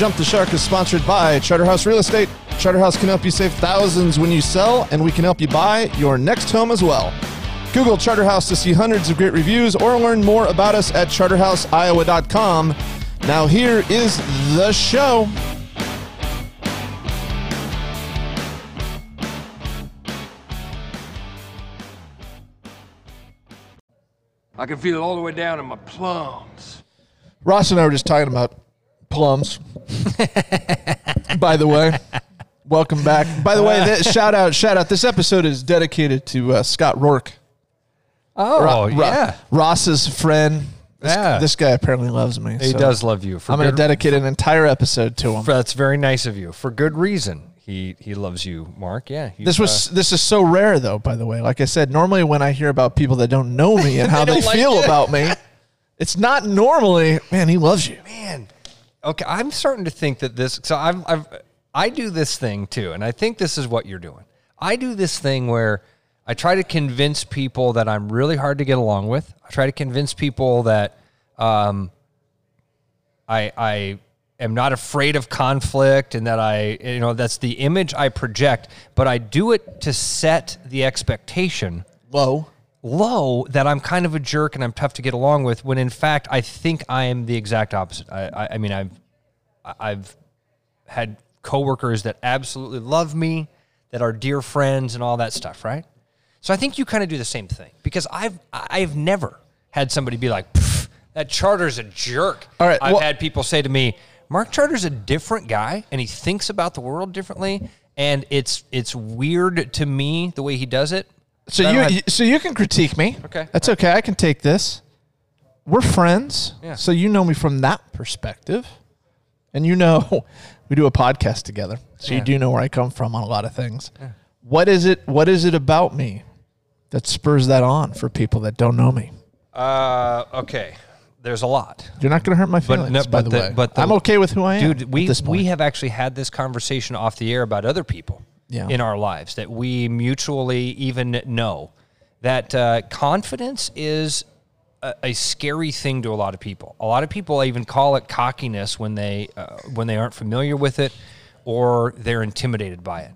Jump the Shark is sponsored by Charterhouse Real Estate. Charterhouse can help you save thousands when you sell, and we can help you buy your next home as well. Google Charterhouse to see hundreds of great reviews or learn more about us at charterhouseiowa.com. Now, here is the show. I can feel it all the way down in my plums. Ross and I were just talking about plums. By the way, welcome back. By the way, th- shout out, shout out. This episode is dedicated to uh, Scott Rourke. Oh, Ro- Ro- yeah. Ross's friend. This, Yeah. this guy apparently loves me. He so does love you. For I'm going to dedicate an entire episode to him. That's very nice of you. For good reason. He he loves you, Mark. Yeah. This was this is so rare though. By the way, like I said, normally when I hear about people that don't know me and how they, like feel about me, it's not normally. Man, he loves you. uh, man. Okay, I'm starting to think that this. So I've I've I do this thing too, and I think this is what you're doing. I do this thing where I try to convince people that I'm really hard to get along with. I try to convince people that um, I I am not afraid of conflict and that I you know that's the image I project, but I do it to set the expectation Low. Low that I'm kind of a jerk and I'm tough to get along with. When in fact, I think I am the exact opposite. I, I, I mean, I've I've had coworkers that absolutely love me, that are dear friends, and all that stuff. Right. So I think you kind of do the same thing because I've I've never had somebody be like, "Pff, that Charter's a jerk. All right, I've well- had people say to me, Mark Charter's a different guy and he thinks about the world differently. And it's it's weird to me the way he does it. So you, have- you- so you can critique me. Okay. that's okay. I can take this. We're friends, Yeah. so you know me from that perspective, and you know we do a podcast together, so you do know where I come from on a lot of things. What is it? What is it about me that spurs that on for people that don't know me? Uh, okay. There's a lot. You're not going to hurt my But feelings, no- by but the, the- way. but the- I'm okay with who I am, Dude, we at this point. we have actually had this conversation off the air about other people Yeah. in our lives that we mutually even know that uh, confidence is a, a scary thing to a lot of people. A lot of people even call it cockiness when they uh, when they aren't familiar with it or they're intimidated by it.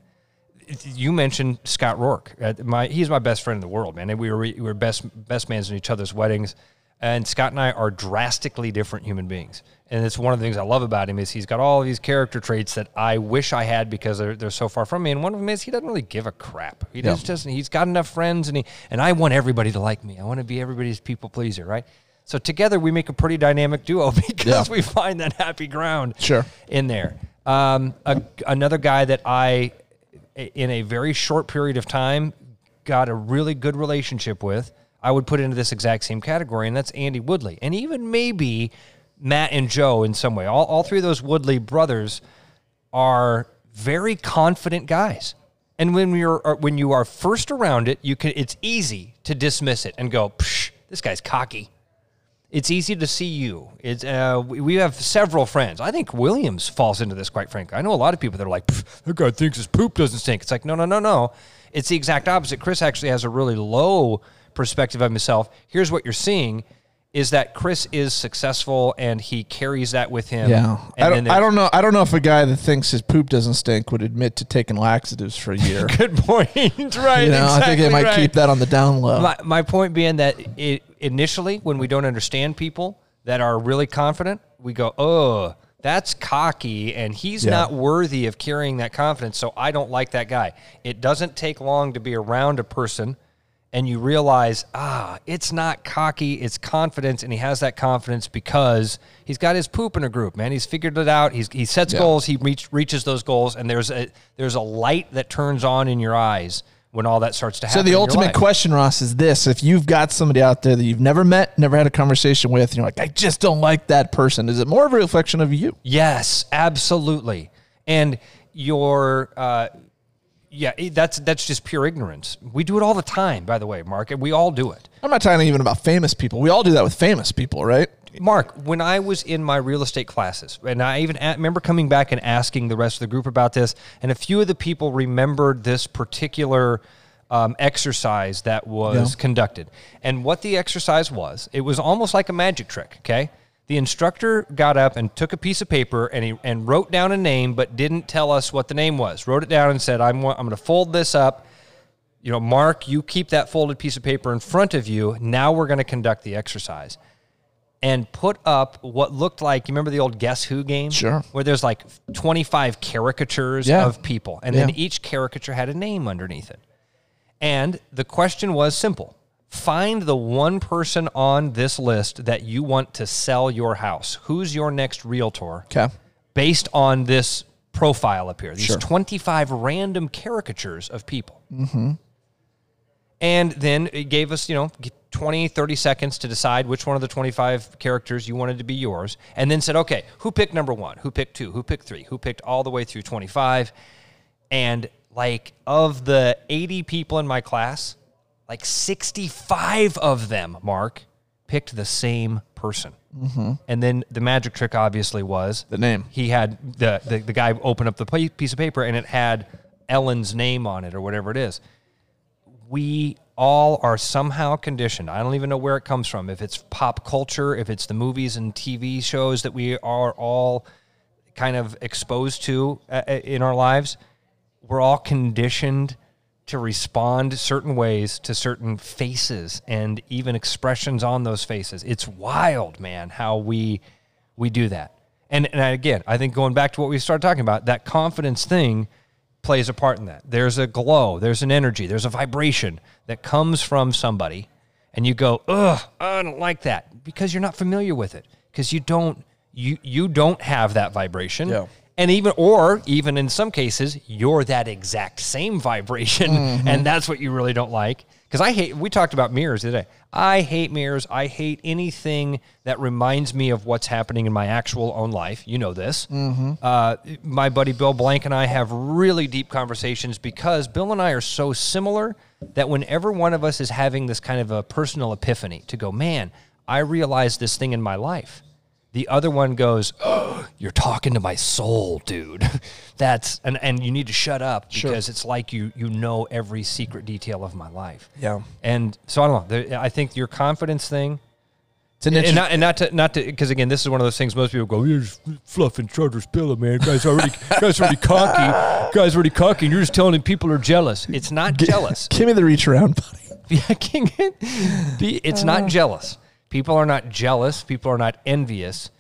You mentioned Scott Rourke. Uh, my he's my best friend in the world, man. And we were we were best best mans in each other's weddings. And Scott and I are drastically different human beings. And it's one of the things I love about him is he's got all these character traits that I wish I had because they're, they're so far from me. And one of them is he doesn't really give a crap. He just doesn't. He's got enough friends, and he and I want everybody to like me. I want to be everybody's people pleaser, right? So together we make a pretty dynamic duo because Yeah. we find that happy ground Sure. in there. Um, a, another guy that I, in a very short period of time, got a really good relationship with, I would put into this exact same category, and that's Andy Woodley. And even maybe Matt and Joe in some way. All, all three of those Woodley brothers are very confident guys. And when you're uh, when you are first around it, you can it's easy to dismiss it and go, Psh, this guy's cocky it's easy to see you. It's uh, we have several friends. I think Williams falls into this, quite frankly. I know a lot of people that are like, that guy thinks his poop doesn't stink. It's like, no, no, no, no. It's the exact opposite. Chris actually has a really low perspective of himself. Here's what you're seeing is that Chris is successful and he carries that with him. Yeah, And I don't, I don't know. I don't know if a guy that thinks his poop doesn't stink would admit to taking laxatives for a year. Good point. right. you know, I think they might right. keep that on the down low. My, my point being that it, initially, when we don't understand people that are really confident, we go, oh, that's cocky and he's Yeah. not worthy of carrying that confidence. So I don't like that guy. It doesn't take long to be around a person and you realize, ah, it's not cocky, it's confidence. And he has that confidence because he's got his poop in a group, man. He's figured it out. He's, he sets Yeah. goals, he reach, reaches those goals, and there's a, there's a light that turns on in your eyes when all that starts to happen. So the ultimate question, Ross, is this: If you've got somebody out there that you've never met, never had a conversation with, and you're like, I just don't like that person, is it more of a reflection of you? Yes, absolutely. And your uh, yeah, that's that's just pure ignorance. We do it all the time, by the way, Mark, and we all do it. I'm not talking even about famous people. We all do that with famous people, right? Mark, when I was in my real estate classes, and I even a- remember coming back and asking the rest of the group about this, and a few of the people remembered this particular um, exercise that was Yeah. conducted. And what the exercise was, it was almost like a magic trick, okay? The instructor got up and took a piece of paper and he and wrote down a name, but didn't tell us what the name was. Wrote it down and said, "I'm I'm going to fold this up." You know, Mark, you keep that folded piece of paper in front of you. Now we're going to conduct the exercise and put up what looked like you remember the old guess who game Sure. where there's like 25 caricatures Yeah. of people and then each caricature had a name underneath it and the question was simple find the one person on this list that you want to sell your house. Who's your next realtor? Okay. based on this profile up here these Sure. 25 random caricatures of people. Mm-hmm. And then it gave us you know 20 30 seconds to decide which one of the 25 characters you wanted to be yours and then said okay who picked number one? Who picked two? Who picked three? Who picked all the way through 25 and like of the 80 people in my class like 65 of them mark picked the same person and then the magic trick obviously was The name. he had the, the the guy open up the piece of paper and it had Ellen's name on it or whatever it is. We all are somehow conditioned. I don't even know where it comes from. If it's pop culture, if it's the movies and TV shows that we are all kind of exposed to uh, uh, in our lives, we're all conditioned to respond certain ways to certain faces and even expressions on those faces. It's wild, man, how we we do that. And and again, I think going back to what we started talking about, that confidence thing plays a part in that. There's a glow, there's an energy, there's a vibration that comes from somebody and you go, "Ugh, I don't like that." Because you're not familiar with it. Because you don't you you don't have that vibration. Yeah. And even, or even in some cases, you're that exact same vibration, and that's what you really don't like. Because I hate, we talked about mirrors today. I hate mirrors. I hate anything that reminds me of what's happening in my actual own life. You know this. Uh, my buddy Bill Blank and I have really deep conversations because Bill and I are so similar that whenever one of us is having this kind of a personal epiphany to go, man, I realize this thing in my life the other one goes, oh, "You're talking to my soul, dude." That's and and you need to shut up because it's like you you know every secret detail of my life. Yeah. And so I don't know. I think your confidence thing, It's an and interesting. not and not to not to because again, this is one of those things most people go, "You're just fluffing Charter's pillow, man. Guys already guys already cocky. Guys already cocky. And you're just telling him people are jealous. It's not jealous. Give me the reach around, buddy. Yeah, it's not uh. jealous. People are not jealous. People are not envious.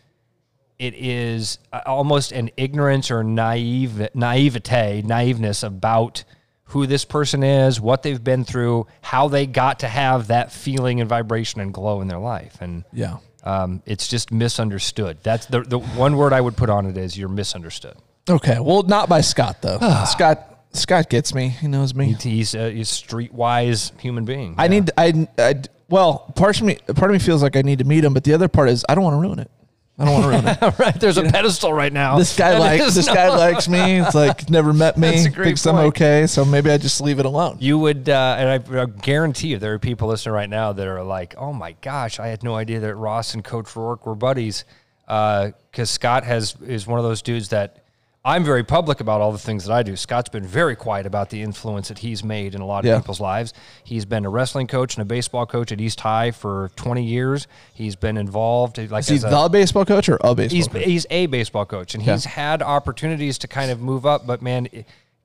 It is uh, almost an ignorance or naive naivete, naiveness about who this person is, what they've been through, how they got to have that feeling and vibration and glow in their life, and Yeah. um, it's just misunderstood. That's the the one word I would put on it is you're misunderstood. Okay. Well, not by Scott though. Scott. Scott gets me. He knows me. He's a, he's a streetwise human being. I need. I. I. Well, part of me. Part of me feels like I need to meet him, but the other part is I don't want to ruin it. I don't want to ruin it. right. There's a pedestal right now. This guy And like this no- guy likes me. It's like never met me. That's a great thinks I'm okay, so maybe I just leave it alone. You would, uh, and I, I guarantee you, there are people listening right now that are like, "Oh my gosh, I had no idea that Ross and Coach Rourke were buddies." Because Scott has is one of those dudes that I'm very public about all the things that I do. Scott's been very quiet about the influence that he's made in a lot of Yeah. people's lives. He's been a wrestling coach and a baseball coach at East High for 20 years. He's been involved like Is he as a- the baseball coach or a baseball he's coach? he's a baseball coach and Okay. he's had opportunities to kind of move up but man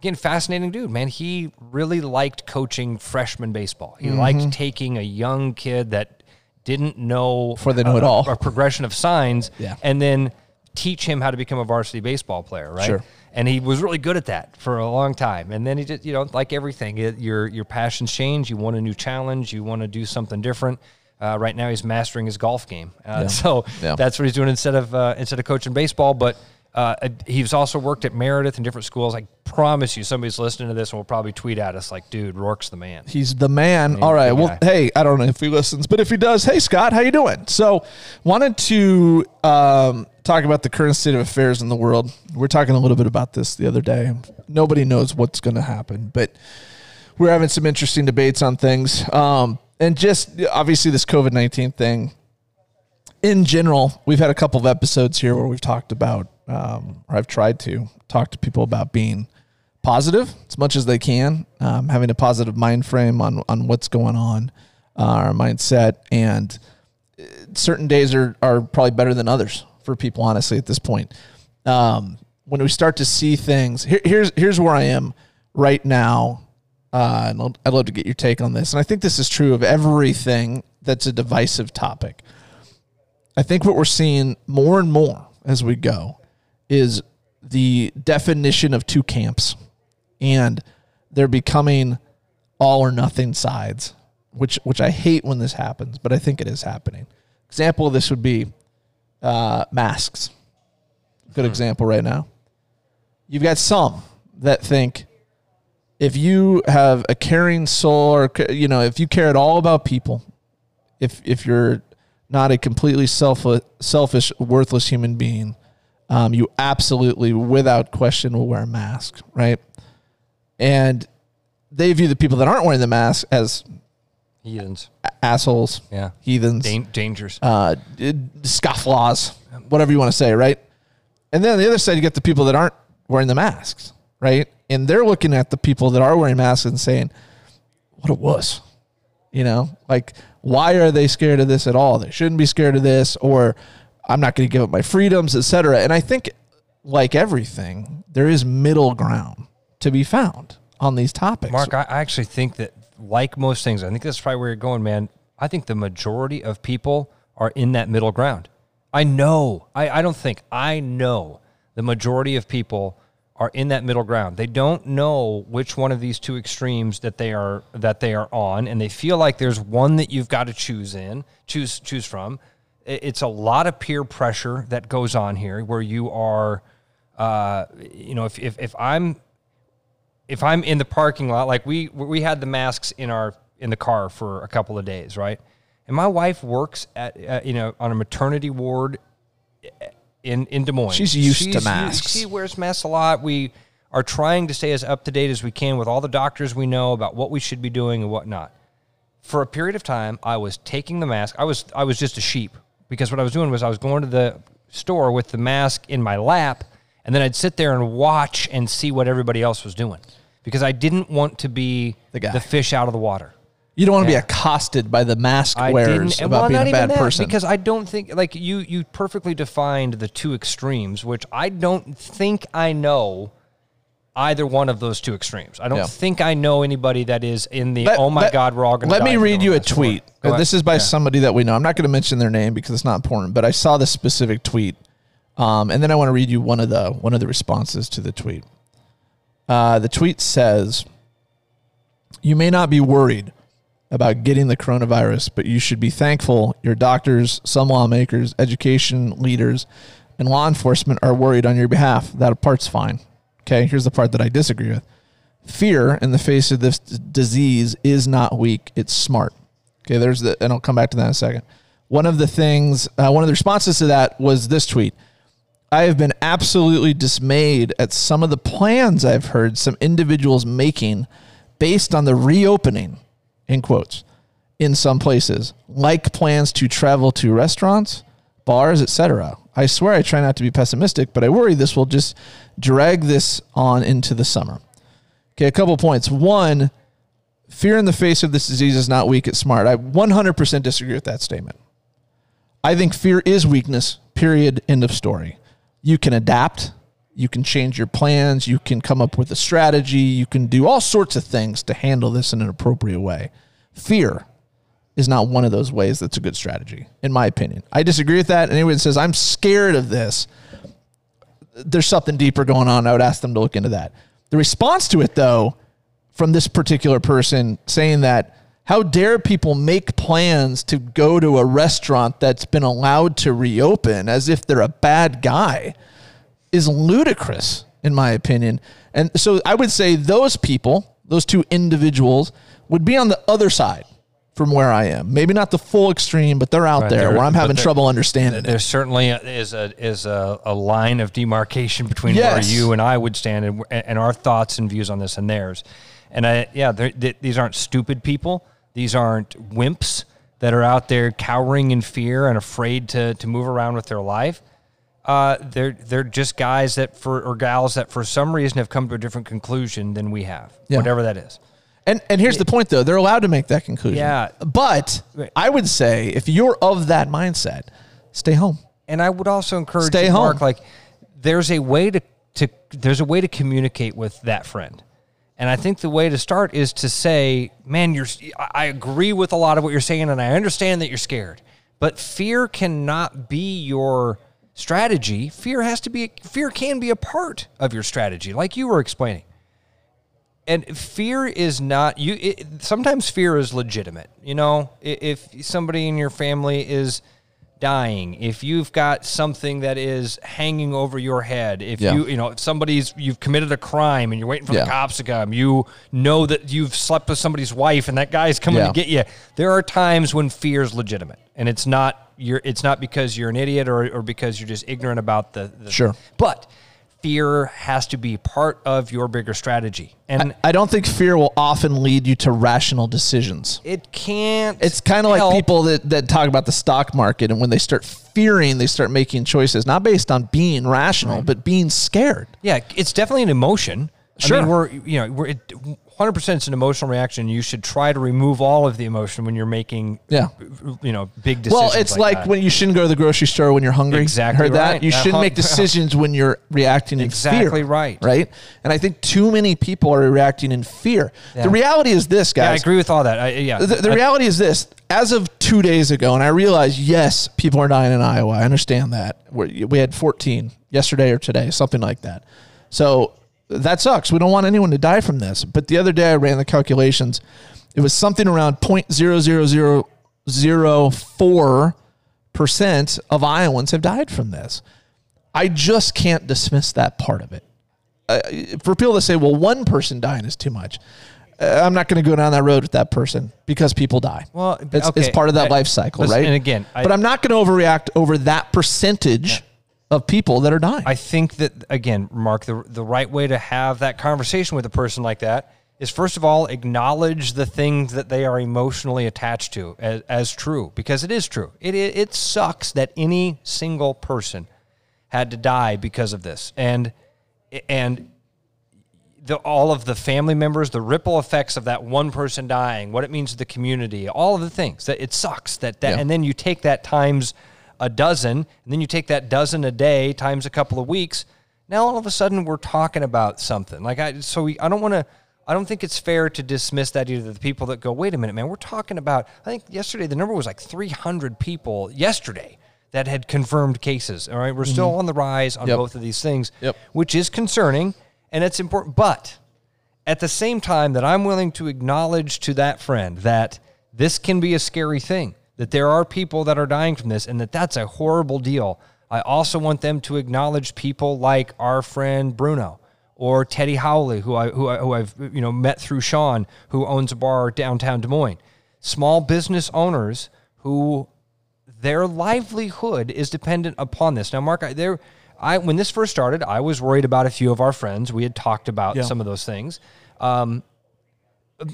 again fascinating dude man he really liked coaching freshman baseball he Mm-hmm. liked taking a young kid that didn't know for they know a, it all. a progression of signs Yeah. and then teach him how to become a varsity baseball player right? Sure. and he was really good at that for a long time. And then he just you know like everything it, your your passions change. You want a new challenge. You want to do something different. Uh, right now he's mastering his golf game. Uh, so Yeah. that's what he's doing instead of uh, instead of coaching baseball. But Uh, uh, he's also worked at Meredith and different schools. I promise you, somebody's listening to this and will probably tweet at us like, "Dude, Rourke's the man." He's the man. All right. Well, hey, I don't know if he listens, but if he does, hey Scott, how you doing? So, wanted to um, talk about the current state of affairs in the world. We're talking a little bit about this the other day. Nobody knows what's going to happen, but we're having some interesting debates on things. Um, and just obviously this COVID nineteen thing. In general, we've had a couple of episodes here where we've talked about, um, or I've tried to talk to people about being positive as much as they can, um, having a positive mind frame on on what's going on, uh, our mindset, and uh, certain days are are probably better than others for people. Honestly, at this point, um, when we start to see things, here, here's here's where I am right now. Uh, and I'd- I'd love to get your take on this, and I think this is true of everything that's a divisive topic. I think what we're seeing more and more as we go is the definition of two camps, and they're becoming all or nothing sides, which which I hate when this happens, but I think it is happening. Example of this would be uh, masks. Good example right now. You've got some that think if you have a caring soul, or you know, if you care at all about people, if if you're not a completely self selfish, worthless human being, um, you absolutely, without question, will wear a mask, right? And they view the people that aren't wearing the mask as Heathens. assholes, Yeah. heathens, Dan- dangers. uh, scofflaws, whatever you want to say, right? And then on the other side, you get the people that aren't wearing the masks, right? And they're looking at the people that are wearing masks and saying, "What a wuss," you know, like why are they scared of this at all? They shouldn't be scared of this, or I'm not going to give up my freedoms, etc. And I think, like everything, there is middle ground to be found on these topics. Mark, I, actually think that, like most things, I think that's probably where you're going, man. I think the majority of people are in that middle ground. I know. I, I don't think. I know the majority of people are in that middle ground. They don't know which one of these two extremes that they are that they are on, and they feel like there's one that you've got to choose in, choose choose from. It's a lot of peer pressure that goes on here, where you are, uh, you know, if, if if I'm if I'm in the parking lot, like we we had the masks in our in the car for a couple of days, right? And my wife works at uh, you know on a maternity ward in in Des Moines. She's used to masks. She wears masks a lot. We are trying to stay as up to date as we can with all the doctors we know about what we should be doing and whatnot. For a period of time, I was taking the mask. I was I was just a sheep because what I was doing was I was going to the store with the mask in my lap, and then I'd sit there and watch and see what everybody else was doing because I didn't want to be The guy. the fish out of the water. you don't want to Yeah. be accosted by the mask I wearers about well, being a bad that, person. because I don't think like you you perfectly defined the two extremes, which I don't think I know either one of those two extremes. I don't Yeah. think I know anybody that is in the Let- oh my let- god we're all going to. Let me read you a tweet. Go ahead. This is by somebody that we know. I'm not going to mention their name because it's not important, but I saw this specific tweet, um, and then I want to read you one of the one of the responses to the tweet. Uh, the tweet says, "You may not be worried about getting the coronavirus, but you should be thankful your doctors, some lawmakers, education leaders, and law enforcement are worried on your behalf. That part's fine. Okay, here's the part that I disagree with. Fear in the face of this disease is not weak, it's smart. Okay, there's the, and I'll come back to that in a second. One of the things, uh, one of the responses to that was this tweet. I have been absolutely dismayed at some of the plans I've heard some individuals making based on the reopening, in quotes, in some places, like plans to travel to restaurants, bars, etc. I swear I try not to be pessimistic, but I worry this will just drag this on into the summer. Okay, a couple points. One, fear in the face of this disease is not weak, it's smart. I 100% disagree with that statement. I think fear is weakness, period, end of story. You can adapt, you can change your plans, you can come up with a strategy, you can do all sorts of things to handle this in an appropriate way. Fear is not one of those ways that's a good strategy, in my opinion. I disagree with that. And anyone that says, I'm scared of this, there's something deeper going on. I would ask them to look into that. The response to it, though, from this particular person saying that, how dare people make plans to go to a restaurant that's been allowed to reopen as if they're a bad guy? is ludicrous in my opinion. And so I would say those people, those two individuals, would be on the other side from where I am. Maybe not the full extreme, but they're out Right, there they're- where I'm having they're- trouble understanding it. There certainly is a is a, a line of demarcation between Yes. where you and I would stand and, and our thoughts and views on this and theirs. And I, yeah, they're- these aren't stupid people. These aren't wimps that are out there cowering in fear and afraid to to move around with their life. Uh, they're they're just guys that for or gals that for some reason have come to a different conclusion than we have, Yeah. whatever that is. And and here's the point though, they're allowed to make that conclusion. Yeah. But I would say if you're of that mindset, stay home. And I would also encourage Stay you, home. Mark, like there's a way to, to there's a way to communicate with that friend. And I think the way to start is to say, man, you're I I agree with a lot of what you're saying and I understand that you're scared. But fear cannot be your strategy. Fear has to be fear can be a part of your strategy, like you were explaining and fear is not you it, sometimes fear is legitimate you know if somebody in your family is dying if you've got something that is hanging over your head if Yeah. you you know if somebody's you've committed a crime and you're waiting for Yeah. the cops to come you know that you've slept with somebody's wife and that guy's coming Yeah. to get you there are times when fear is legitimate and it's not you're it's not because you're an idiot or, or because you're just ignorant about the, the Sure. but fear has to be part of your bigger strategy and I don't think fear will often lead you to rational decisions. it can't. It's kind of like people that, that talk about the stock market and when they start fearing, they start making choices, not based on being rational, but being scared. Yeah, it's definitely an emotion. I Sure. mean, we're you know we're it, 100% it's an emotional reaction. You should try to remove all of the emotion when you're making Yeah. you know big decisions. Well, it's like, that. when you shouldn't go to the grocery store when you're hungry. Exactly Heard that? You That shouldn't hung- make decisions when you're reacting in fear. Exactly right. Right? And I think too many people are reacting in fear. Yeah. The reality is this, yeah, I agree with all that. I, yeah, The, the I- reality is this: as of two days ago, and I realize, yes, people are dying in Iowa. I understand that. We're, we had 14 yesterday or today, something like that. So that sucks. We don't want anyone to die from this. But the other day, I ran the calculations. It was something around 0.00004 percent of Iowans have died from this. I just can't dismiss that part of it. Uh, for people to say, well, one person dying is too much. Uh, I'm not going to go down that road with that person because people die. Well, it's, it's part of that I- life cycle, listen, right? and again, I- but I'm not going to overreact over that percentage of people that are dying. I think that again, Mark, the the right way to have that conversation with a person like that is first of all acknowledge the things that they are emotionally attached to as, as true because it is true. It, it it sucks that any single person had to die because of this, and and the, all of the family members, the ripple effects of that one person dying, what it means to the community, all of the things that it sucks that that, Yeah. and then you take that times a dozen, and then you take that dozen a day times a couple of weeks. Now all of a sudden we're talking about something like I. So we, I don't want to. I don't think it's fair to dismiss that either. The people that go, wait a minute, man, we're talking about. I think yesterday the number was like 300 people yesterday that had confirmed cases. All right, we're mm-hmm. still on the rise on Yep. both of these things, Yep. which is concerning and it's important. But at the same time, that I'm willing to acknowledge to that friend that this can be a scary thing, that there are people that are dying from this, and that that's a horrible deal. I also want them to acknowledge people like our friend Bruno or Teddy Howley, who I who, I, who I've you know met through Sean, who owns a bar downtown Des Moines. Small business owners who their livelihood is dependent upon this. Now, Mark, I, there, I when this first started, I was worried about a few of our friends. We had talked about Yeah. some of those things. Um,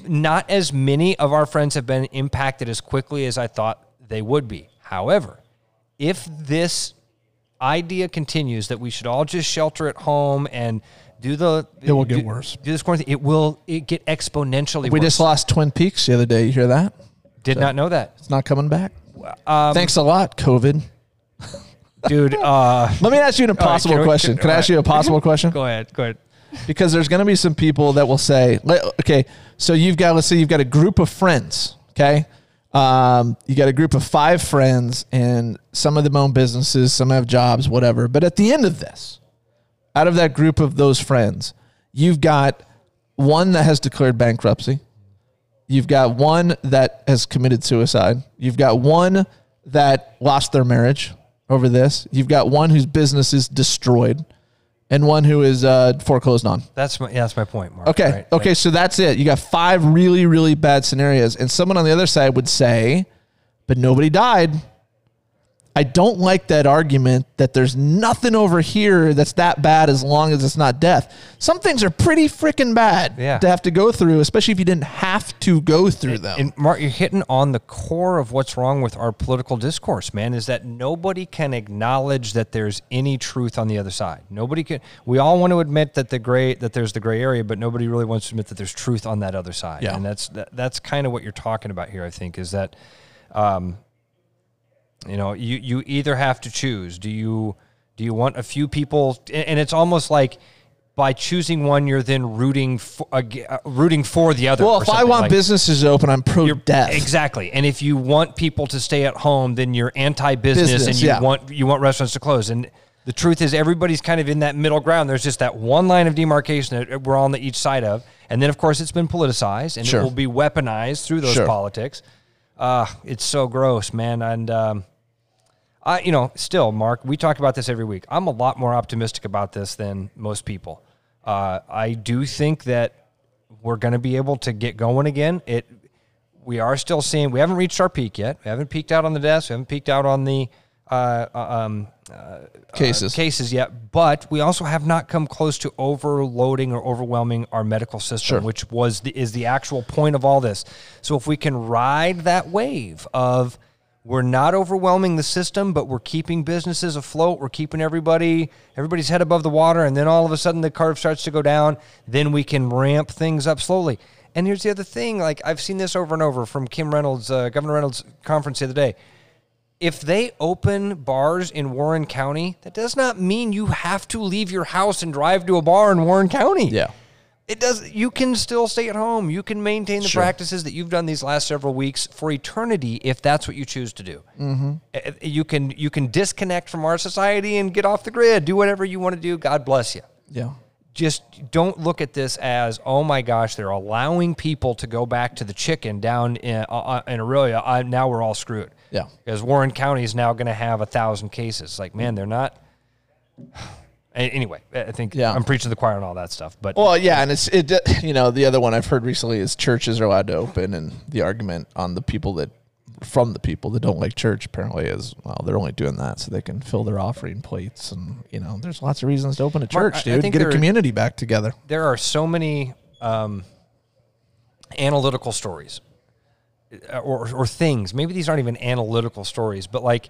not as many of our friends have been impacted as quickly as I thought they would be. However, if this idea continues that we should all just shelter at home and do the It will get worse. Do this quarantine, it will it get exponentially worse. we worse. just lost Twin Peaks the other day. You hear that? Did not know that, It's not coming back. Um, Thanks a lot, COVID. dude. Uh, Let me ask you an impossible can we- question. can- Can I all ask you a possible question? go ahead. Go ahead. Because there's going to be some people that will say, okay, so you've got, let's say you've got a group of friends, okay? Um, you got a group of five friends, and some of them own businesses, some have jobs, whatever. But at the end of this, out of that group of those friends, you've got one that has declared bankruptcy. You've got one that has committed suicide. You've got one that lost their marriage over this. You've got one whose business is destroyed. And one who is uh, foreclosed on. That's my yeah, that's my point, Mark. Okay. right? okay. So that's it. You got five really, really bad scenarios. And someone on the other side would say, but nobody died. I don't like that argument that there's nothing over here that's that bad as long as it's not death. Some things are pretty freaking bad Yeah. to have to go through, especially if you didn't have to go through them. And Mark, you're hitting on the core of what's wrong with our political discourse, man, is that nobody can acknowledge that there's any truth on the other side. Nobody can we all want to admit that the gray that there's the gray area, but nobody really wants to admit that there's truth on that other side. Yeah. And that's that, that's kind of what you're talking about here, I think, is that um, you know, you you either have to choose. Do you do you want a few people and it's almost like by choosing one, you're then rooting for, uh, rooting for the other. well, if I want like- businesses open, I'm pro death. Exactly. And if you want people to stay at home, then you're anti-business Business, and you yeah. want you want restaurants to close. And the truth is everybody's kind of in that middle ground. There's just that one line of demarcation that we're on the each side of. And then of course it's been politicized and Sure. it will be weaponized through those Sure. politics. Uh, it's so gross, man. And um, I, you know, still, Mark, we talk about this every week. I'm a lot more optimistic about this than most people. Uh, I do think that we're going to be able to get going again. It, we are still seeing. We haven't reached our peak yet. We haven't peaked out on the deaths. We haven't peaked out on the uh, uh, um, Cases. cases yet. But we also have not come close to overloading or overwhelming our medical system, Sure. which was the, is the actual point of all this. So if we can ride that wave of we're not overwhelming the system, but we're keeping businesses afloat. We're keeping everybody everybody's head above the water, and then all of a sudden the curve starts to go down. Then we can ramp things up slowly. And here's the other thing: like I've seen this over and over from Kim Reynolds, uh, Governor Reynolds' conference the other day. If they open bars in Warren County, that does not mean you have to leave your house and drive to a bar in Warren County. Yeah. It does. You can still stay at home. You can maintain the Sure. practices that you've done these last several weeks for eternity, if that's what you choose to do. Mm-hmm. You can you can disconnect from our society and get off the grid. Do whatever you want to do. God bless you. Yeah. Just don't look at this as oh my gosh, they're allowing people to go back to the chicken down in uh, in Aurelia. Uh, now we're all screwed. Yeah. because Warren County is now going to have a thousand cases. Like man, they're not. Anyway, I think Yeah. I'm preaching the choir and all that stuff, but Well, yeah, and it's it. You know, the other one I've heard recently is churches are allowed to open, and the argument on the people that from the people that don't like church apparently is well, they're only doing that so they can fill their offering plates, and you know, there's lots of reasons to open a Mark, church, I dude. think Get a community back together. there are so many um, analytical stories uh, or, or things. Maybe these aren't even analytical stories, but like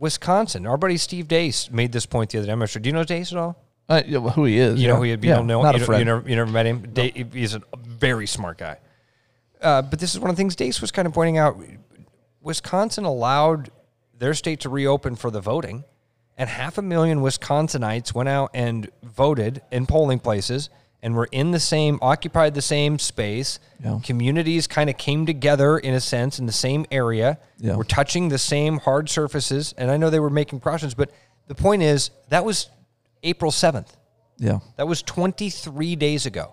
Wisconsin. Our buddy Steve Deace made this point the other day. I'm not sure. Do you know Deace at all? Uh, who he is? You yeah. know who he, you yeah, don't know, not you, a friend. You never, you never met him. Da- he's a very smart guy. Uh, but this is one of the things Deace was kind of pointing out. Wisconsin allowed their state to reopen for the voting, and half a million Wisconsinites went out and voted in polling places and were in the same, occupied the same space. Yeah. Communities kind of came together in a sense in the same area. Yeah. Were touching the same hard surfaces, and I know they were making precautions, but the point is that was April seventh. yeah, That was 23 days ago.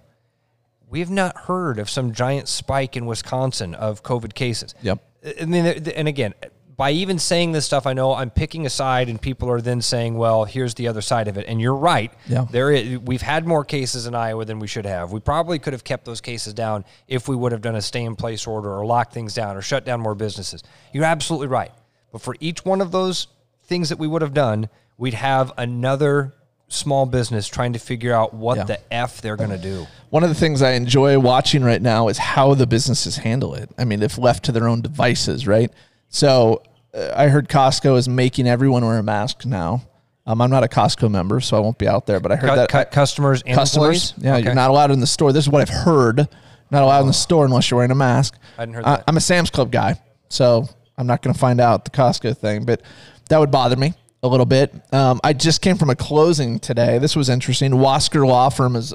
We have not heard of some giant spike in Wisconsin of COVID cases. Yep. I mean, and again, by even saying this stuff, I know I'm picking a side, and people are then saying, "Well, here's the other side of it." And you're right. Yeah. There, is, we've had more cases in Iowa than we should have. We probably could have kept those cases down if we would have done a stay-in-place order or locked things down or shut down more businesses. You're absolutely right. But for each one of those things that we would have done, we'd have another small business trying to figure out what Yeah. the f they're going to do. One of the things I enjoy watching right now is how the businesses handle it. I mean, if left to their own devices, right? So uh, I heard Costco is making everyone wear a mask now. Um, I'm not a Costco member, so I won't be out there. But I heard Cut, that cut customers and customers, employees? yeah, Okay. you're not allowed in the store. This is what I've heard. Not allowed in the store unless you're wearing a mask. I hadn't heard I- that. I'm a Sam's Club guy, so I'm not going to find out the Costco thing, but that would bother me a little bit. Um, I just came from a closing today. This was interesting. Wasker Law Firm is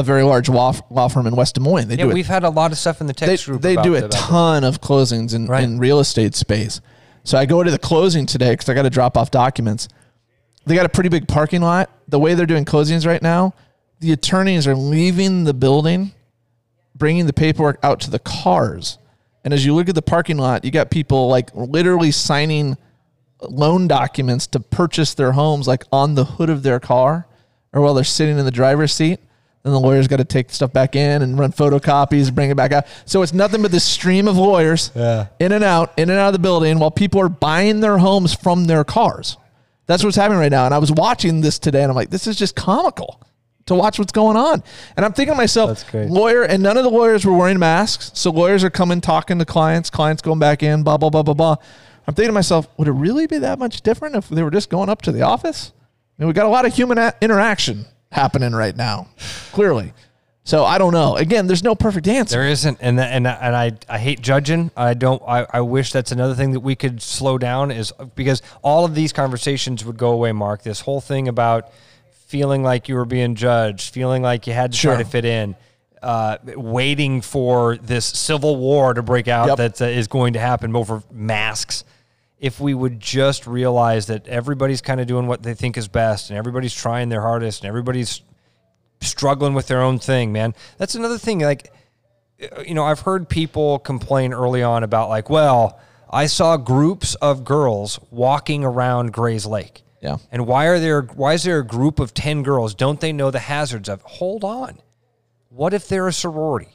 a very large law, law firm in West Des Moines. They Yeah, do it we've had a lot of stuff in the they, text group. they do a ton of closings in, Right. in real estate space. So I go to the closing today because I got to drop off documents. They got a pretty big parking lot. The way they're doing closings right now, the attorneys are leaving the building, bringing the paperwork out to the cars. And as you look at the parking lot, you got people like literally signing loan documents to purchase their homes like on the hood of their car. or while they're sitting in the driver's seat. Then the lawyer's got to take stuff back in and run photocopies, bring it back out. So it's nothing but this stream of lawyers in and out, in and out of the building while people are buying their homes from their cars. That's what's happening right now. And I was watching this today and I'm like, this is just comical to watch what's going on. And I'm thinking to myself, lawyer, and none of the lawyers were wearing masks. So lawyers are coming, talking to clients, clients going back in, blah, blah, blah, blah, blah. I'm thinking to myself, would it really be that much different if they were just going up to the office? I mean, we got a lot of human a- interaction happening right now, clearly. So I don't know. Again, there's no perfect answer. There isn't, and that- and and I I hate judging. I don't. I, I wish that's another thing that we could slow down is because all of these conversations would go away. Mark, this whole thing about feeling like you were being judged, feeling like you had to Sure. try to fit in, uh, waiting for this civil war to break out Yep. that uh, is going to happen over masks. If we would just realize that everybody's kind of doing what they think is best, and everybody's trying their hardest, and everybody's struggling with their own thing, man. That's another thing. Like, uh, you know, I've heard people complain early on about, like, well, I saw groups of girls walking around Gray's Lake. Yeah. And why are there? Why is there a group of ten girls? Don't they know the hazards of? Hold on. What if they're a sorority?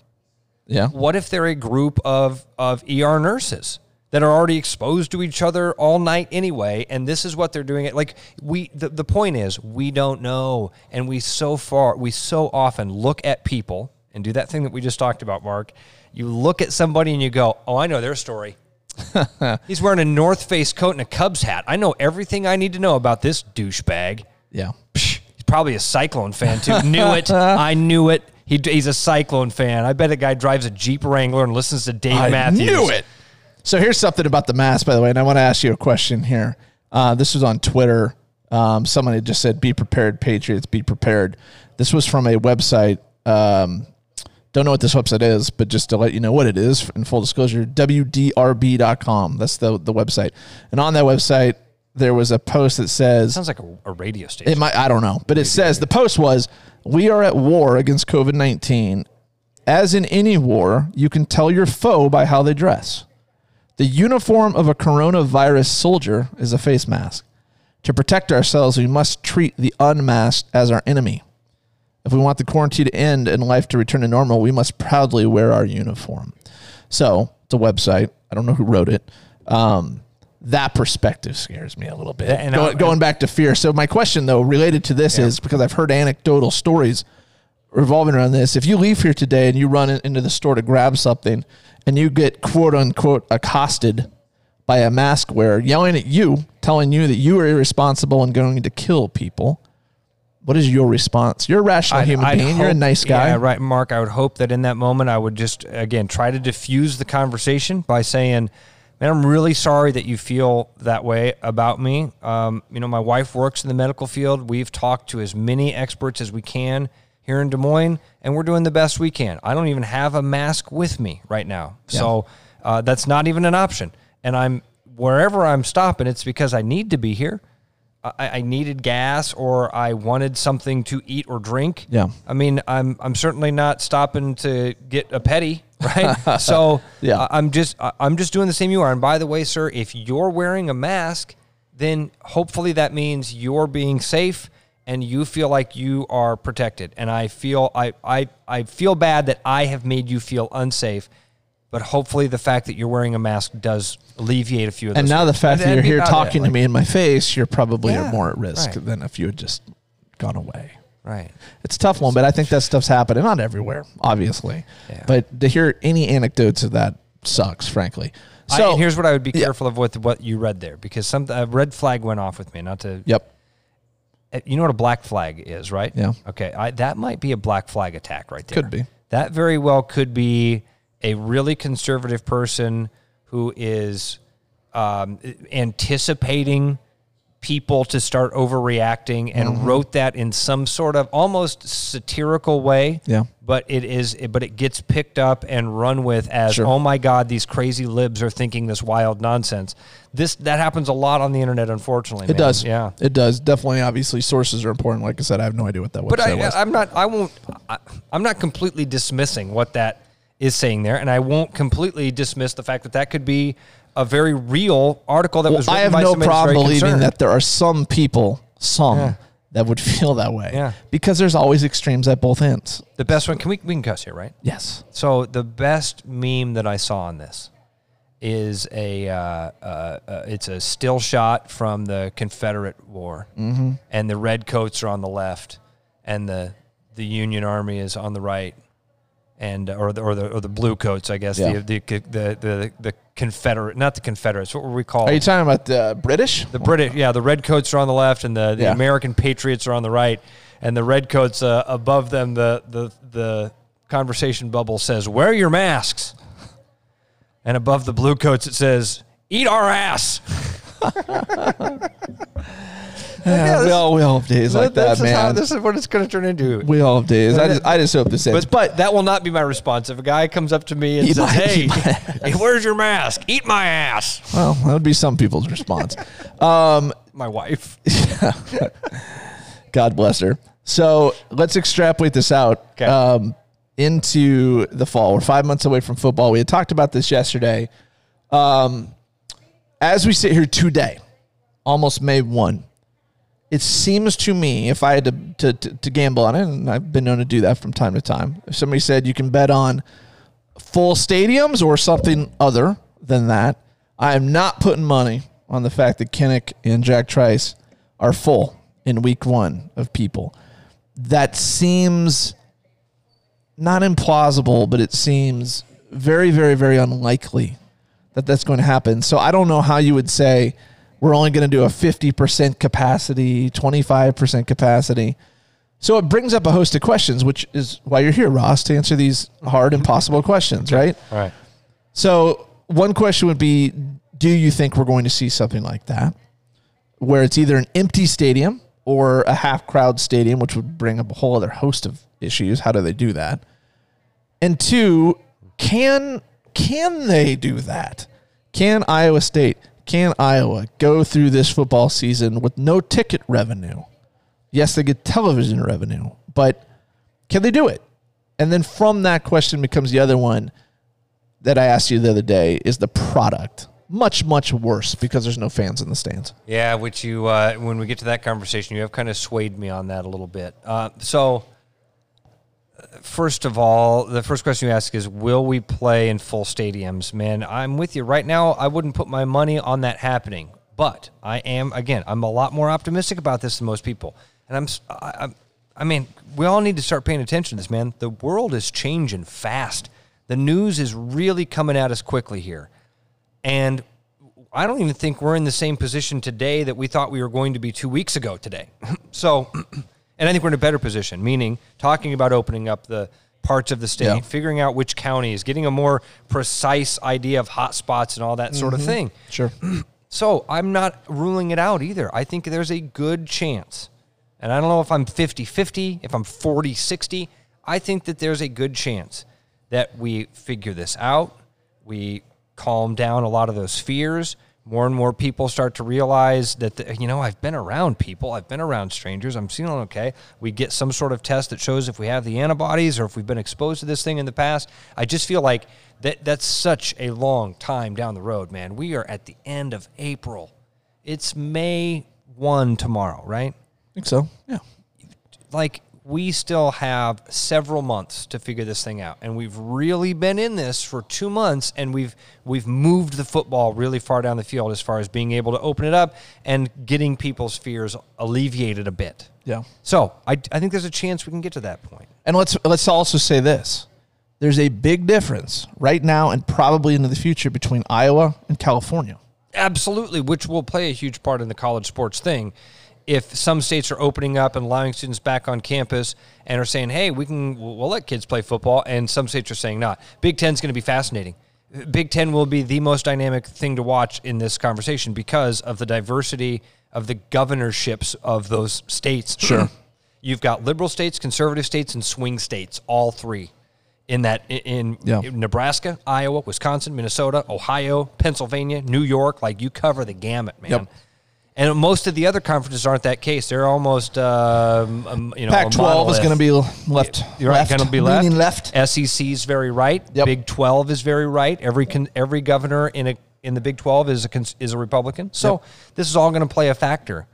yeah. What if they're a group of of ER nurses that are already exposed to each other all night anyway, and this is what they're doing? It like we. The, the point is, we don't know, and we so far we so often look at people and do that thing that we just talked about, Mark. You look at somebody and you go, "Oh, I know their story." He's wearing a North Face coat and a Cubs hat. I know everything I need to know about this douchebag. Yeah. Psh, he's probably a Cyclone fan too. knew it. I knew it. He, he's a Cyclone fan. I bet a guy drives a Jeep Wrangler and listens to Dave I Matthews. knew it. So here's something about the mask, by the way, and I want to ask you a question here. Uh, this was on Twitter. Um, someone had just said, "Be prepared, Patriots. Be prepared." This was from a website. Um, don't know what this website is, but just to let you know what it is, in full disclosure, WDRB.com. That's the the website. And on that website, there was a post that says, Sounds like a, a radio station. it might I don't know, but it says the post was we are at war against COVID-19. As in any war, you can tell your foe by how they dress. The uniform of a coronavirus soldier is a face mask. To protect ourselves, we must treat the unmasked as our enemy. If we want the quarantine to end and life to return to normal, we must proudly wear our uniform. So it's a website. I don't know who wrote it. Um, that perspective scares me a little bit. And Go- going back to fear. So my question, though, related to this is because I've heard anecdotal stories revolving around this. If you leave here today and you run into the store to grab something and you get quote unquote accosted by a mask wearer yelling at you, telling you that you are irresponsible and going to kill people, what is your response? You're a rational I'd- human I'd being. You're a nice guy. Yeah, right, Mark. I would hope that in that moment, I would just again try to diffuse the conversation by saying, "Man, I'm really sorry that you feel that way about me. Um, you know, my wife works in the medical field. We've talked to as many experts as we can here in Des Moines, and we're doing the best we can. I don't even have a mask with me right now, so uh, that's not even an option. And I'm wherever I'm stopping, it's because I need to be here." I, I needed gas or I wanted something to eat or drink. Yeah. I mean, I'm I'm certainly not stopping to get a petty, right? so Yeah. I- I'm just I- I'm just doing the same you are. And by the way, sir, if you're wearing a mask, then hopefully that means you're being safe and you feel like you are protected. And I feel I I, I feel bad that I have made you feel unsafe. But hopefully, the fact that you're wearing a mask does alleviate a few of those. and now the fact that That'd you're here about it. talking to me in my face, you're probably Yeah, more at risk right. than if you had just gone away. right? It's a tough one, but I think that stuff's happening. Not everywhere, obviously. Yeah. But to hear any anecdotes of that sucks, frankly. So and here's what I would be Yeah. careful of with what you read there because some a red flag went off with me. Not to Yep. Uh, you know what a black flag is, right? Yeah. Okay, I, that might be a black flag attack right there. Could be. That very well could be a really conservative person who is um, anticipating people to start overreacting and Mm-hmm. wrote that in some sort of almost satirical way. Yeah. But it is, but it gets picked up and run with as, Sure. oh my God, these crazy libs are thinking this wild nonsense. This that happens a lot on the internet, unfortunately. It man. does. Yeah. It does. Definitely, obviously, sources are important. Like I said, I have no idea what that was. But I, was. I'm not. I won't. I, I'm not completely dismissing what that is saying there, and I won't completely dismiss the fact that that could be a very real article that was. well, Written I have by no problem believing concerned. that there are some people, some, that would feel that way. Yeah. Because there's always extremes at both ends. The best one. Can we we can cuss here, right? Yes. So the best meme that I saw on this is a uh, uh, uh, it's a still shot from the Confederate War, mm-hmm. and the red coats are on the left, and the the Union Army is on the right, and or the or the, or the blue coats, I guess Yeah. the, the the the the Confederate, not the Confederates. What were we called? Are you talking about the British? The British, yeah, the red coats are on the left, and the, the Yeah. American patriots are on the right, and the red coats uh, above them. The the the conversation bubble says, "Wear your masks," and above the blue coats it says, "Eat our ass." Yeah, we all we all have days like that, this is how- man. this is what it's going to turn into. we all have days. I just, I just hope this ends. But but that will not be my response. If a guy comes up to me and says, "Hey, hey, where's your mask? Eat my ass." well, that would be some people's response. Um, My wife. God bless her. So let's extrapolate this out Okay. um, into the fall. We're five months away from football. We had talked about this yesterday. Um, as we sit here today, almost May 1, it seems to me, if I had to, to, to, to gamble on it, and I've been known to do that from time to time, if somebody said you can bet on full stadiums or something other than that, I am not putting money on the fact that Kinnick and Jack Trice are full in week one of people. That seems not implausible, but it seems very, very, very unlikely that that's going to happen. So I don't know how you would say we're only going to do a 50% capacity, 25% capacity. So it brings up a host of questions, which is why you're here, Ross, to answer these hard, impossible questions, right? All right. So one question would be, do you think we're going to see something like that, where it's either an empty stadium or a half crowd stadium, which would bring up a whole other host of issues. How do they do that? And two, can can they do that? Can Iowa State, can Iowa go through this football season with no ticket revenue? Yes, they get television revenue, but can they do it? And then from that question becomes the other one that I asked you the other day is the product much much worse because there's no fans in the stands. Yeah, which you uh, when we get to that conversation, you have kind of swayed me on that a little bit. Uh, so, first of all, the first question you ask is, will we play in full stadiums? Man, I'm with you right now. I wouldn't put my money on that happening, but I am again. I'm a lot more optimistic about this than most people, and I'm. I, I'm I mean, we all need to start paying attention to this, man. The world is changing fast. The news is really coming at us quickly here. And I don't even think we're in the same position today that we thought we were going to be two weeks ago today. so, and I think we're in a better position, meaning talking about opening up the parts of the state, Yeah. figuring out which counties, getting a more precise idea of hot spots and all that sort of mm-hmm. thing. Sure. So I'm not ruling it out either. I think there's a good chance. And I don't know if I'm 50 50, if I'm 40 60. I think that there's a good chance that we figure this out. We calm down a lot of those fears. More and more people start to realize that, the, you know, I've been around people, I've been around strangers, I'm feeling okay. We get some sort of test that shows if we have the antibodies or if we've been exposed to this thing in the past. I just feel like that that's such a long time down the road, man. We are at the end of April. It's May 1 tomorrow, right? I think so. Yeah. like we still have several months to figure this thing out and we've really been in this for 2 months and we've we've moved the football really far down the field as far as being able to open it up and getting people's fears alleviated a bit. Yeah. So, I I think there's a chance we can get to that point. And let's let's also say this. There's a big difference right now and probably into the future between Iowa and California. Absolutely, which will play a huge part in the college sports thing. If some states are opening up and allowing students back on campus and are saying, "Hey, we can, we'll let kids play football," and some states are saying not. Big Ten is going to be fascinating. Big Ten will be the most dynamic thing to watch in this conversation because of the diversity of the governorships of those states. Sure, you've got liberal states, conservative states, and swing states, all three in that in, Yeah. Nebraska, Iowa, Wisconsin, Minnesota, Ohio, Pennsylvania, New York, like you cover the gamut, man. Yep. And most of the other conferences aren't that case. They're almost, um, um, you know, Pac-12 is going to be left. You're right, going to be left. leaning left. SEC is very right. Yep. Big 12 is very right. Every con- every governor in a in the Big 12 is a cons- is a Republican. So this is all going to play a factor.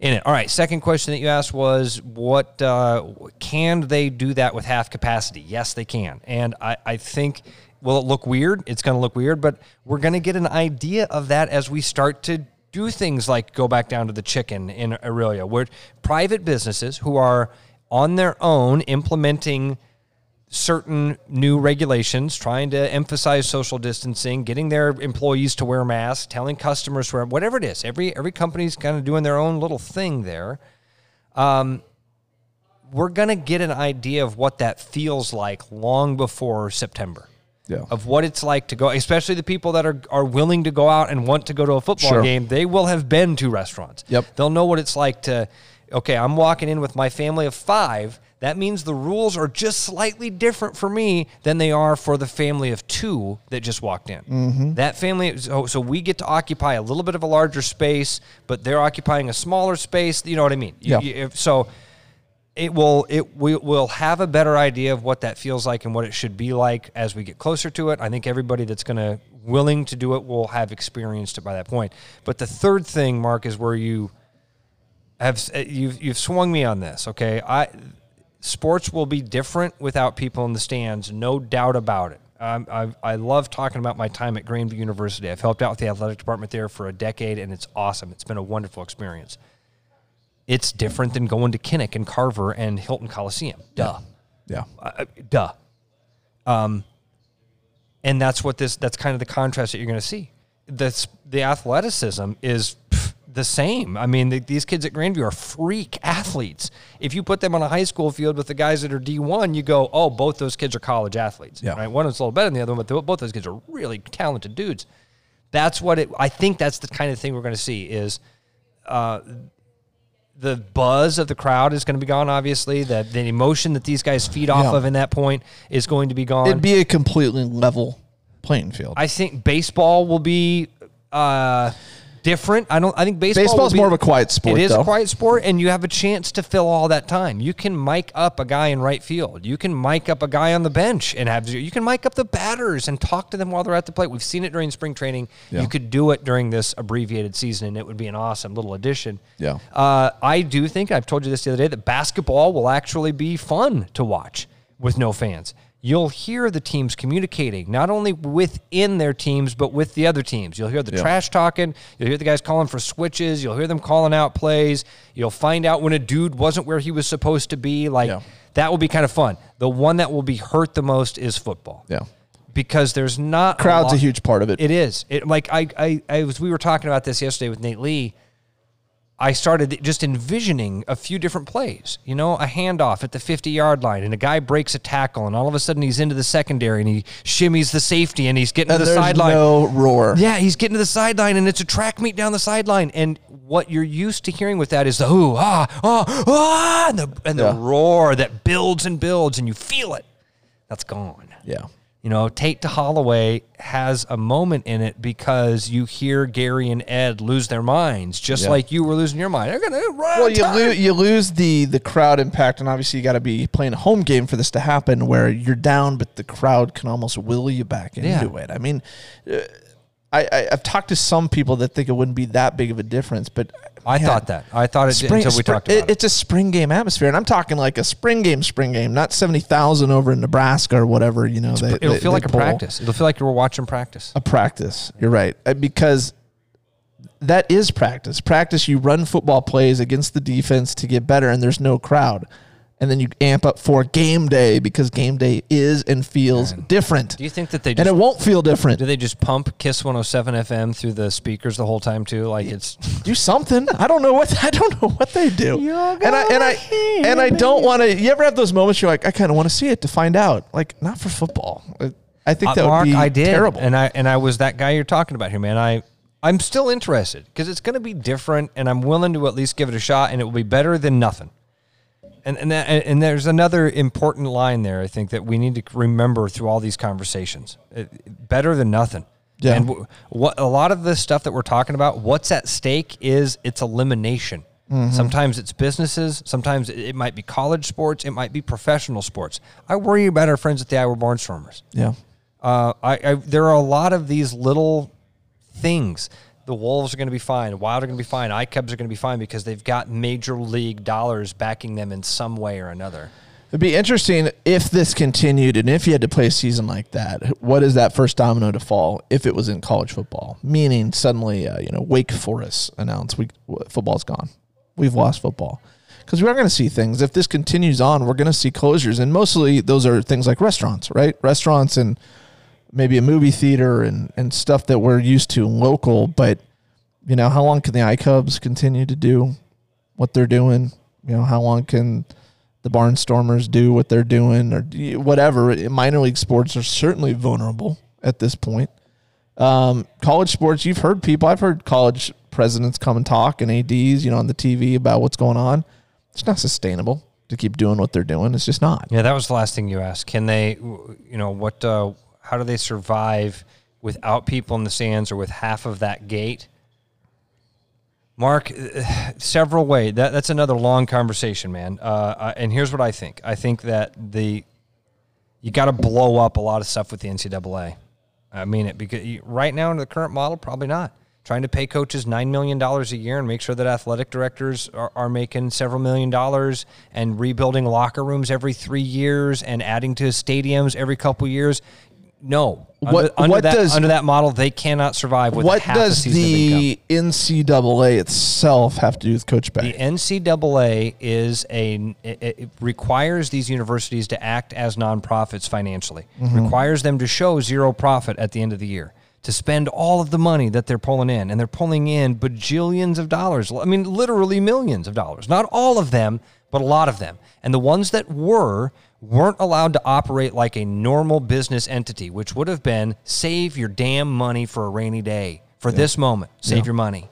in it. All right. Second question that you asked was, what uh, can they do that with half capacity? Yes, they can, and I, I think. Will it look weird? It's going to look weird, but we're going to get an idea of that as we start to do things like go back down to the chicken in Aurelia, where private businesses who are on their own implementing certain new regulations, trying to emphasize social distancing, getting their employees to wear masks, telling customers to wear whatever it is. Every every company's kind of doing their own little thing there. Um, we're gonna get an idea of what that feels like long before September. Yeah. Of what it's like to go, especially the people that are, are willing to go out and want to go to a football Sure. game, they will have been to restaurants. Yep. They'll know what it's like to, okay, I'm walking in with my family of five. That means the rules are just slightly different for me than they are for the family of two that just walked in. Mm-hmm. That family, so, so we get to occupy a little bit of a larger space, but they're occupying a smaller space. You know what I mean? Yeah. you- if- so it will it we will have a better idea of what that feels like and what it should be like as we get closer to it. I think everybody that's going to willing to do it will have experienced it by that point. But the third thing, Mark, is where you have uh, you've you've swung me on this. Okay, I sports will be different without people in the stands, no doubt about it. Um, I, I love talking about my time at Greenview University. I've helped out with the athletic department there for a decade, and it's awesome. It's been a wonderful experience. It's different than going to Kinnick and Carver and Hilton Coliseum. Duh. Yeah. Uh, duh. Um, and that's what this. That's kind of the contrast that you're going to see. That's the athleticism is pff, the same. I mean, the, these kids at Grandview are freak athletes. If you put them on a high school field with the guys that are D1, you go, oh, both those kids are college athletes. Yeah. Right? One is a little better than the other one, but both those kids are really talented dudes. That's what it. I think that's the kind of thing we're going to see is uh, the buzz of the crowd is going to be gone. Obviously, that the emotion that these guys feed off Yeah. of in that point is going to be gone. It'd be a completely level playing field. I think baseball will be uh, different. I don't. I think baseball. Baseball's be- more of a quiet sport, It is though. a quiet sport, and you have a chance to fill all that time. You can mic up a guy in right field. You can mic up a guy on the bench and have. You can mic up the batters and talk to them while they're at the plate. We've seen it during spring training. Yeah. You could do it during this abbreviated season, and it would be an awesome little addition. Yeah. Uh, I do think I've told you this the other day that basketball will actually be fun to watch with no fans. You'll hear the teams communicating not only within their teams but with the other teams. You'll hear the Yeah. trash talking. You'll hear the guys calling for switches. You'll hear them calling out plays. You'll find out when a dude wasn't where he was supposed to be. Like Yeah. that will be kind of fun. The one that will be hurt the most is football yeah. because there's not Crowd's a lot- huge part of it. It is. It like I I I was we were talking about this yesterday with Nate Lee. I started just envisioning a few different plays. You know, a handoff at the 50 yard line, and a guy breaks a tackle, and all of a sudden he's into the secondary and he shimmies the safety and he's getting and to the sideline. no roar. Yeah, he's getting to the sideline, and it's a track meet down the sideline. And what you're used to hearing with that is the ooh, ah, ah, ah, and the, and the Yeah. roar that builds and builds, and you feel it. That's gone. Yeah. You know, Tate to Holloway has a moment in it because you hear Gary and Ed lose their minds, just Yeah. like you were losing your mind. They're gonna run. Well, you lose you lose the the crowd impact, and obviously you got to be playing a home game for this to happen, where you're down, but the crowd can almost will you back into Yeah. it. I mean, uh, I, I I've talked to some people that think it wouldn't be that big of a difference, but I man, thought that. I thought it Spring, until we spring- talked about it, it. It's a spring game atmosphere, and I'm talking like a spring game, spring game, not seventy thousand over in Nebraska or whatever. You know, they, It'll they- feel they like a practice. It'll feel like you were watching practice. a practice. You're right. Uh, Because that is practice. Practice, you run football plays against the defense to get better, and there's no crowd. And then you amp up for game day because game day is and feels different. Do you think that they just, and it won't feel different. do they just pump Kiss 107 FM through the speakers the whole time too? Like it's do something. I don't know what I don't know what they do. And I and I and I don't want to. You ever have those moments you're like, I kind of want to see it to find out. Like not for football. Uh, I think that Uh, Mark, would be I did, terrible. and I and I was that guy you're talking about here, man. I I'm still interested because it's going to be different, and I'm willing to at least give it a shot, and it will be better than nothing. And and that, and there's another important line there. I think that we need to remember through all these conversations. It- better than nothing. Yeah. And w- what a lot of the stuff that we're talking about, what's at stake is it's elimination. Mm-hmm. Sometimes it's businesses. Sometimes it- it might be college sports. It might be professional sports. I worry about our friends at the Iowa Barnstormers. yeah. Uh, I, I there are a lot of these little things the Wolves are going to be fine, Wild are going to be fine, iCubs are going to be fine because they've got major league dollars backing them in some way or another. It'd be interesting if this continued and if you had to play a season like that. What is that first domino to fall if it was in college football? Meaning suddenly, uh, you know, Wake Forest announced we football's gone. We've lost football because we are going to see things. If this continues on, we're going to see closures, and mostly those are things like restaurants, right? Restaurants and maybe a movie theater and and stuff that we're used to local. But you know, how long can the iCubs continue to do what they're doing? You know, how long can the Barnstormers do what they're doing or whatever. Minor league sports are certainly vulnerable at this point. Um, college sports, you've heard people, I've heard college presidents come and talk and ADs, you know, on the TV about what's going on. It's not sustainable to keep doing what they're doing. It's just not. Yeah, that was the last thing you asked. Can they, you know, what, uh, how do they survive without people in the stands or with half of that gate? Mark, several ways. That, that's another long conversation, man. Uh, and here's what I think. I think that the you got to blow up a lot of stuff with the NCAA. I mean it because right now in the current model, probably not. Trying to pay coaches nine million dollars a year and make sure that athletic directors are, are making several million dollars and rebuilding locker rooms every three years and adding to stadiums every couple years no. What, under, what that, does under that model, they cannot survive with what half does the NCAA itself have to do with coach The? NCAA is a it, it requires these universities to act as nonprofits financially. Mm-hmm. Requires them to show zero profit at the end of the year. To spend all of the money that they're pulling in, and they're pulling in bajillions of dollars. I mean, literally millions of dollars. Not all of them, but a lot of them. And the ones that were weren't allowed to operate like a normal business entity, which would have been save your damn money for a rainy day. For this moment, save Yeah. your money.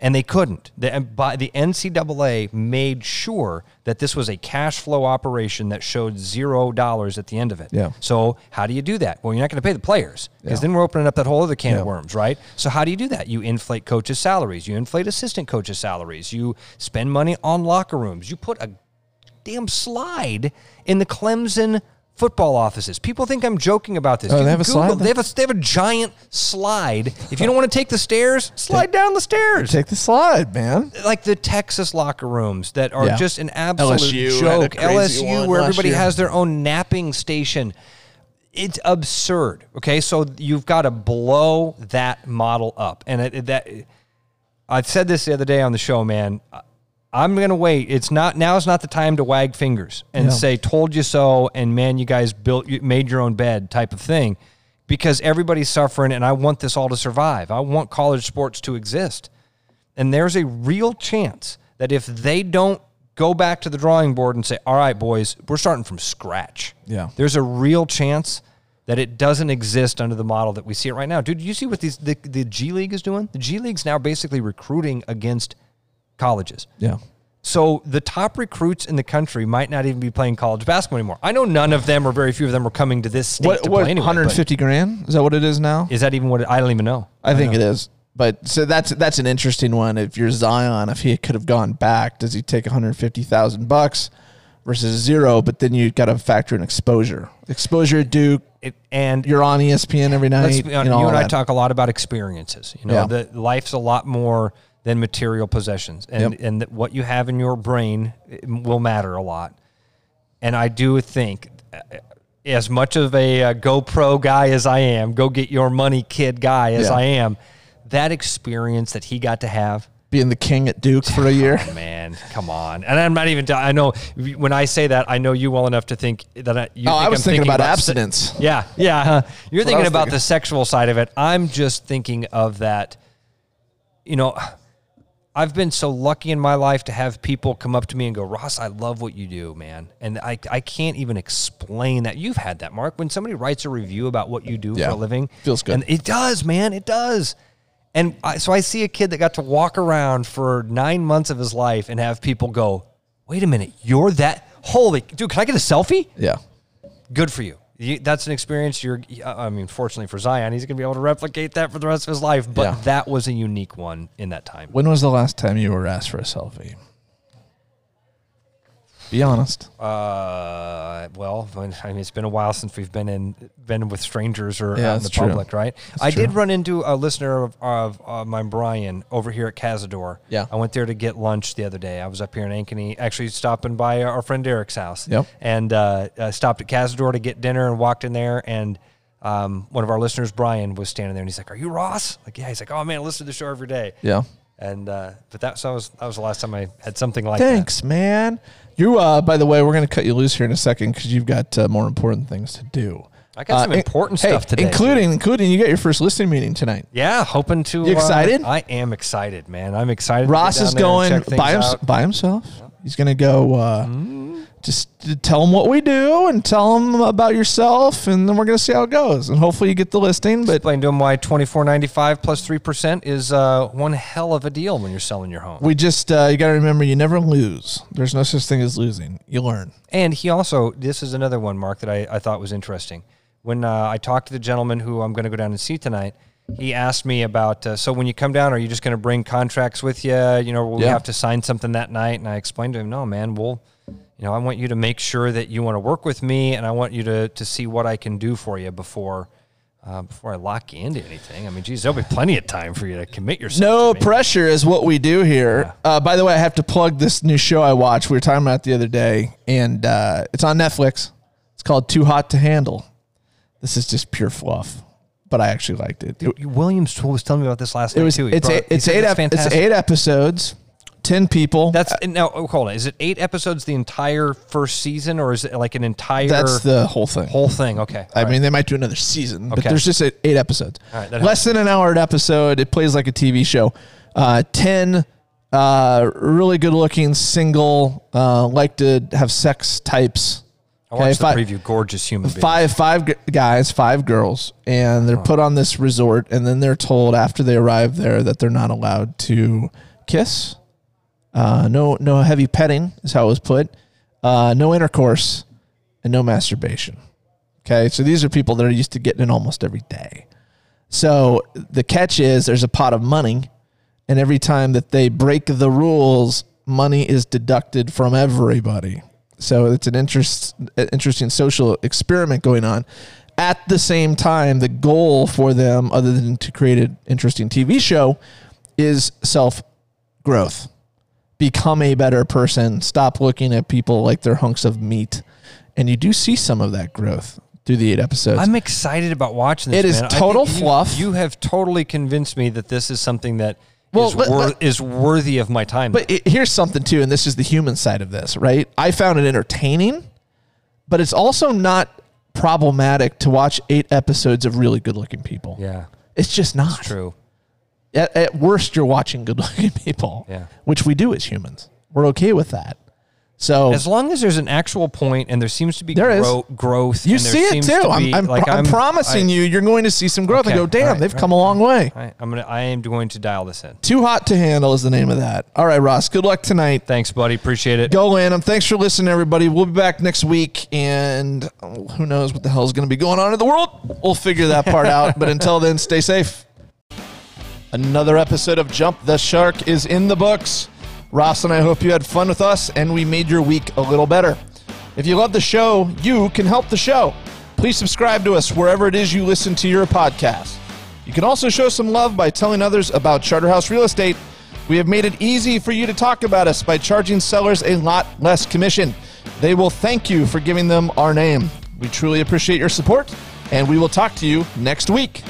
And they couldn't. The, by, the NCAA made sure that this was a cash flow operation that showed zero dollars at the end of it. Yeah. So how do you do that? Well, you're not going to pay the players because Yeah. then we're opening up that whole other can Yeah. of worms, right? So how do you do that? You inflate coaches' salaries. You inflate assistant coaches' salaries. You spend money on locker rooms. You put a damn slide in the Clemson football offices. People think I'm joking about this. Oh, You they have a slide They have a, they have a giant slide. If you don't want to take the stairs, slide down the stairs. Take the slide, man. like the Texas locker rooms that are Yeah. just an absolute LSU had a joke. crazy LSU, one where last everybody year. has their own napping station. It's absurd. Okay, so you've got to blow that model up, and it, it- that I've said this the other day on the show, man. I'm gonna wait. It's not now. Is not the time to wag fingers and Yeah. say "told you so" and "man, you guys built, you made your own bed" type of thing, because everybody's suffering, and I want this all to survive. I want college sports to exist. And there's a real chance that if they don't go back to the drawing board and say, all right, boys, we're starting from scratch. Yeah. There's a real chance that it doesn't exist under the model that we see it right now. Dude, do you see what these the, the G League is doing? The G League's now basically recruiting against colleges. Yeah. So the top recruits in the country might not even be playing college basketball anymore. I know none of them or very few of them are coming to this state What, to what play anyway. but 150 grand? Is that what it is now? Is that even what it, I don't even know. I think it is. But so that's that's an interesting one. If you're Zion, if he could have gone back, does he take 150,000 bucks versus zero? But then you got to factor in exposure. Exposure at Duke. It, and You're on ESPN every night. Honest, know, you and I that. talk a lot about experiences. You know, Yeah. that life's a lot more than material possessions, and Yep. and what you have in your brain will matter a lot. And I do think, uh, as much of a uh, GoPro guy as I am, go get your money, kid guy as Yeah. I am, that experience that he got to have. being the king at Duke for a year. Man, come on! And I'm not even. I know when I say that, I know you well enough to think that I. You Oh, I was I'm thinking about se- abstinence. yeah, yeah. huh. You're what I thinking about thinking. the sexual side of it. I'm just thinking of that. You know, I've been so lucky in my life to have people come up to me and go, Ross, I love what you do, man. And I, I can't even explain that. You've had that, Mark. When somebody writes a review about what you do Yeah. for a living, Feels good. And it does, man. It does. And I, so I see a kid that got to walk around for nine months of his life and have people go, wait a minute, you're that. Holy, dude, can I get a selfie? Yeah. good for you. That's an experience. You're, uh, I mean, fortunately for Zion, he's going to be able to replicate that for the rest of his life. But Yeah. that was a unique one in that time. When was the last time you were asked for a selfie? Be honest. Uh, well, I mean, it's been a while since we've been in been with strangers or Yeah, out in the true. public, right? I did run into a listener of, of uh, mine, Brian, over here at Cazador. Yeah. I went there to get lunch the other day. I was up here in Ankeny, actually stopping by our friend Eric's house. Yep. And uh, uh, stopped at Cazador to get dinner and walked in there and. Um, one of our listeners, Brian, was standing there and he's like, "Are you Ross?" Like, yeah. He's like, "Oh man, I listen to the show every day." Yeah. And uh, but that, so that was that was the last time I had something like that. Thanks, man. You, uh, by the way, we're going to cut you loose here in a second because you've got uh, more important things to do. I got some Uh, important hey, stuff today. including including you got your first listening meeting tonight. Yeah, hoping to. You excited? Uh, I am excited, man. I'm excited. Ross is down there and going by, out. by himself. He's going to go uh, Mm-hmm. Just tell them what we do and tell them about yourself, and then we're going to see how it goes. And hopefully you get the listing. But Explain to him why twenty four ninety five plus three percent is uh, one hell of a deal when you're selling your home. we just uh, you got to remember you never lose. There's no such thing as losing. You learn. And he also, this is another one, Mark, that I, I thought was interesting. When uh, I talked to the gentleman who I'm going to go down and see tonight, he asked me about, uh, so when you come down, are you just going to bring contracts with you? You know, will we have to sign something that night? And I explained to him, no, man, we'll, you know, I want you to make sure that you want to work with me and I want you to, to see what I can do for you before. Uh, before I lock you into anything, I mean, geez, there'll be plenty of time for you to commit yourself. No pressure is what we do here. Uh, by the way, I have to plug this new show I watched. We were talking about it the other day, and uh, it's on Netflix. It's called Too Hot to Handle. This is just pure fluff, but I actually liked it. It, Williams was telling me about this last it night was too. He it's brought- eight, it's eight ep- it's eight episodes, ten people. That's now. oh, Hold on. Is it eight episodes the entire first season, or is it like an entire that's the whole thing. whole thing? Okay. I All right. mean, they might do another season, but Okay. there's just eight eight episodes. All right, that Less than an hour an episode. It plays like a TV show. Uh, Ten uh, really good looking single, uh, like to have sex types. I watched the fi- preview. Gorgeous human beings. Five five g- guys, five girls, and they're put on this resort, and then they're told after they arrive there that they're not allowed to kiss. Uh, no, no heavy petting is how it was put. Uh, no intercourse, and no masturbation. Okay, so these are people that are used to getting it almost every day. So the catch is there's a pot of money, and every time that they break the rules, money is deducted from everybody. So it's an interest, interesting social experiment going on. At the same time, the goal for them, other than to create an interesting TV show, is self growth. Become a better person. Stop looking at people like they're hunks of meat. And you do see some of that growth through the eight episodes. I'm excited about watching this. It is man. Total think you- fluff. You, have totally convinced me that this is something that Well, is let- wor- let- is worthy of my time. But it, here's something too, and this is the human side of this, right? I found it entertaining, but it's also not problematic to watch eight episodes of really good looking people. yeah, It's just not. true. At, at worst, you're watching good looking people, Yeah. which we do as humans. We're okay with that. So As long as there's an actual point and there seems to be There is. grow- growth, you see it too. to I'm, I'm, like, I'm, promising I- you, you're going to see some growth and go, damn, right, they've right, come a long way. Right, I'm gonna. I am going to dial this in. Too hot to handle is the name of that. All right, Ross. Good luck tonight. Thanks, buddy. Appreciate it. go in. Um, thanks for listening, everybody. We'll be back next week, and oh, who knows what the hell is going to be going on in the world. We'll figure that part out. But until then, stay safe. Another episode of Jump the Shark is in the books. Ross and I hope you had fun with us and we made your week a little better. If you love the show, you can help the show. Please subscribe to us wherever it is you listen to your podcast. You can also show some love by telling others about Charterhouse Real Estate. We have made it easy for you to talk about us by charging sellers a lot less commission. They will thank you for giving them our name. We truly appreciate your support, and we will talk to you next week.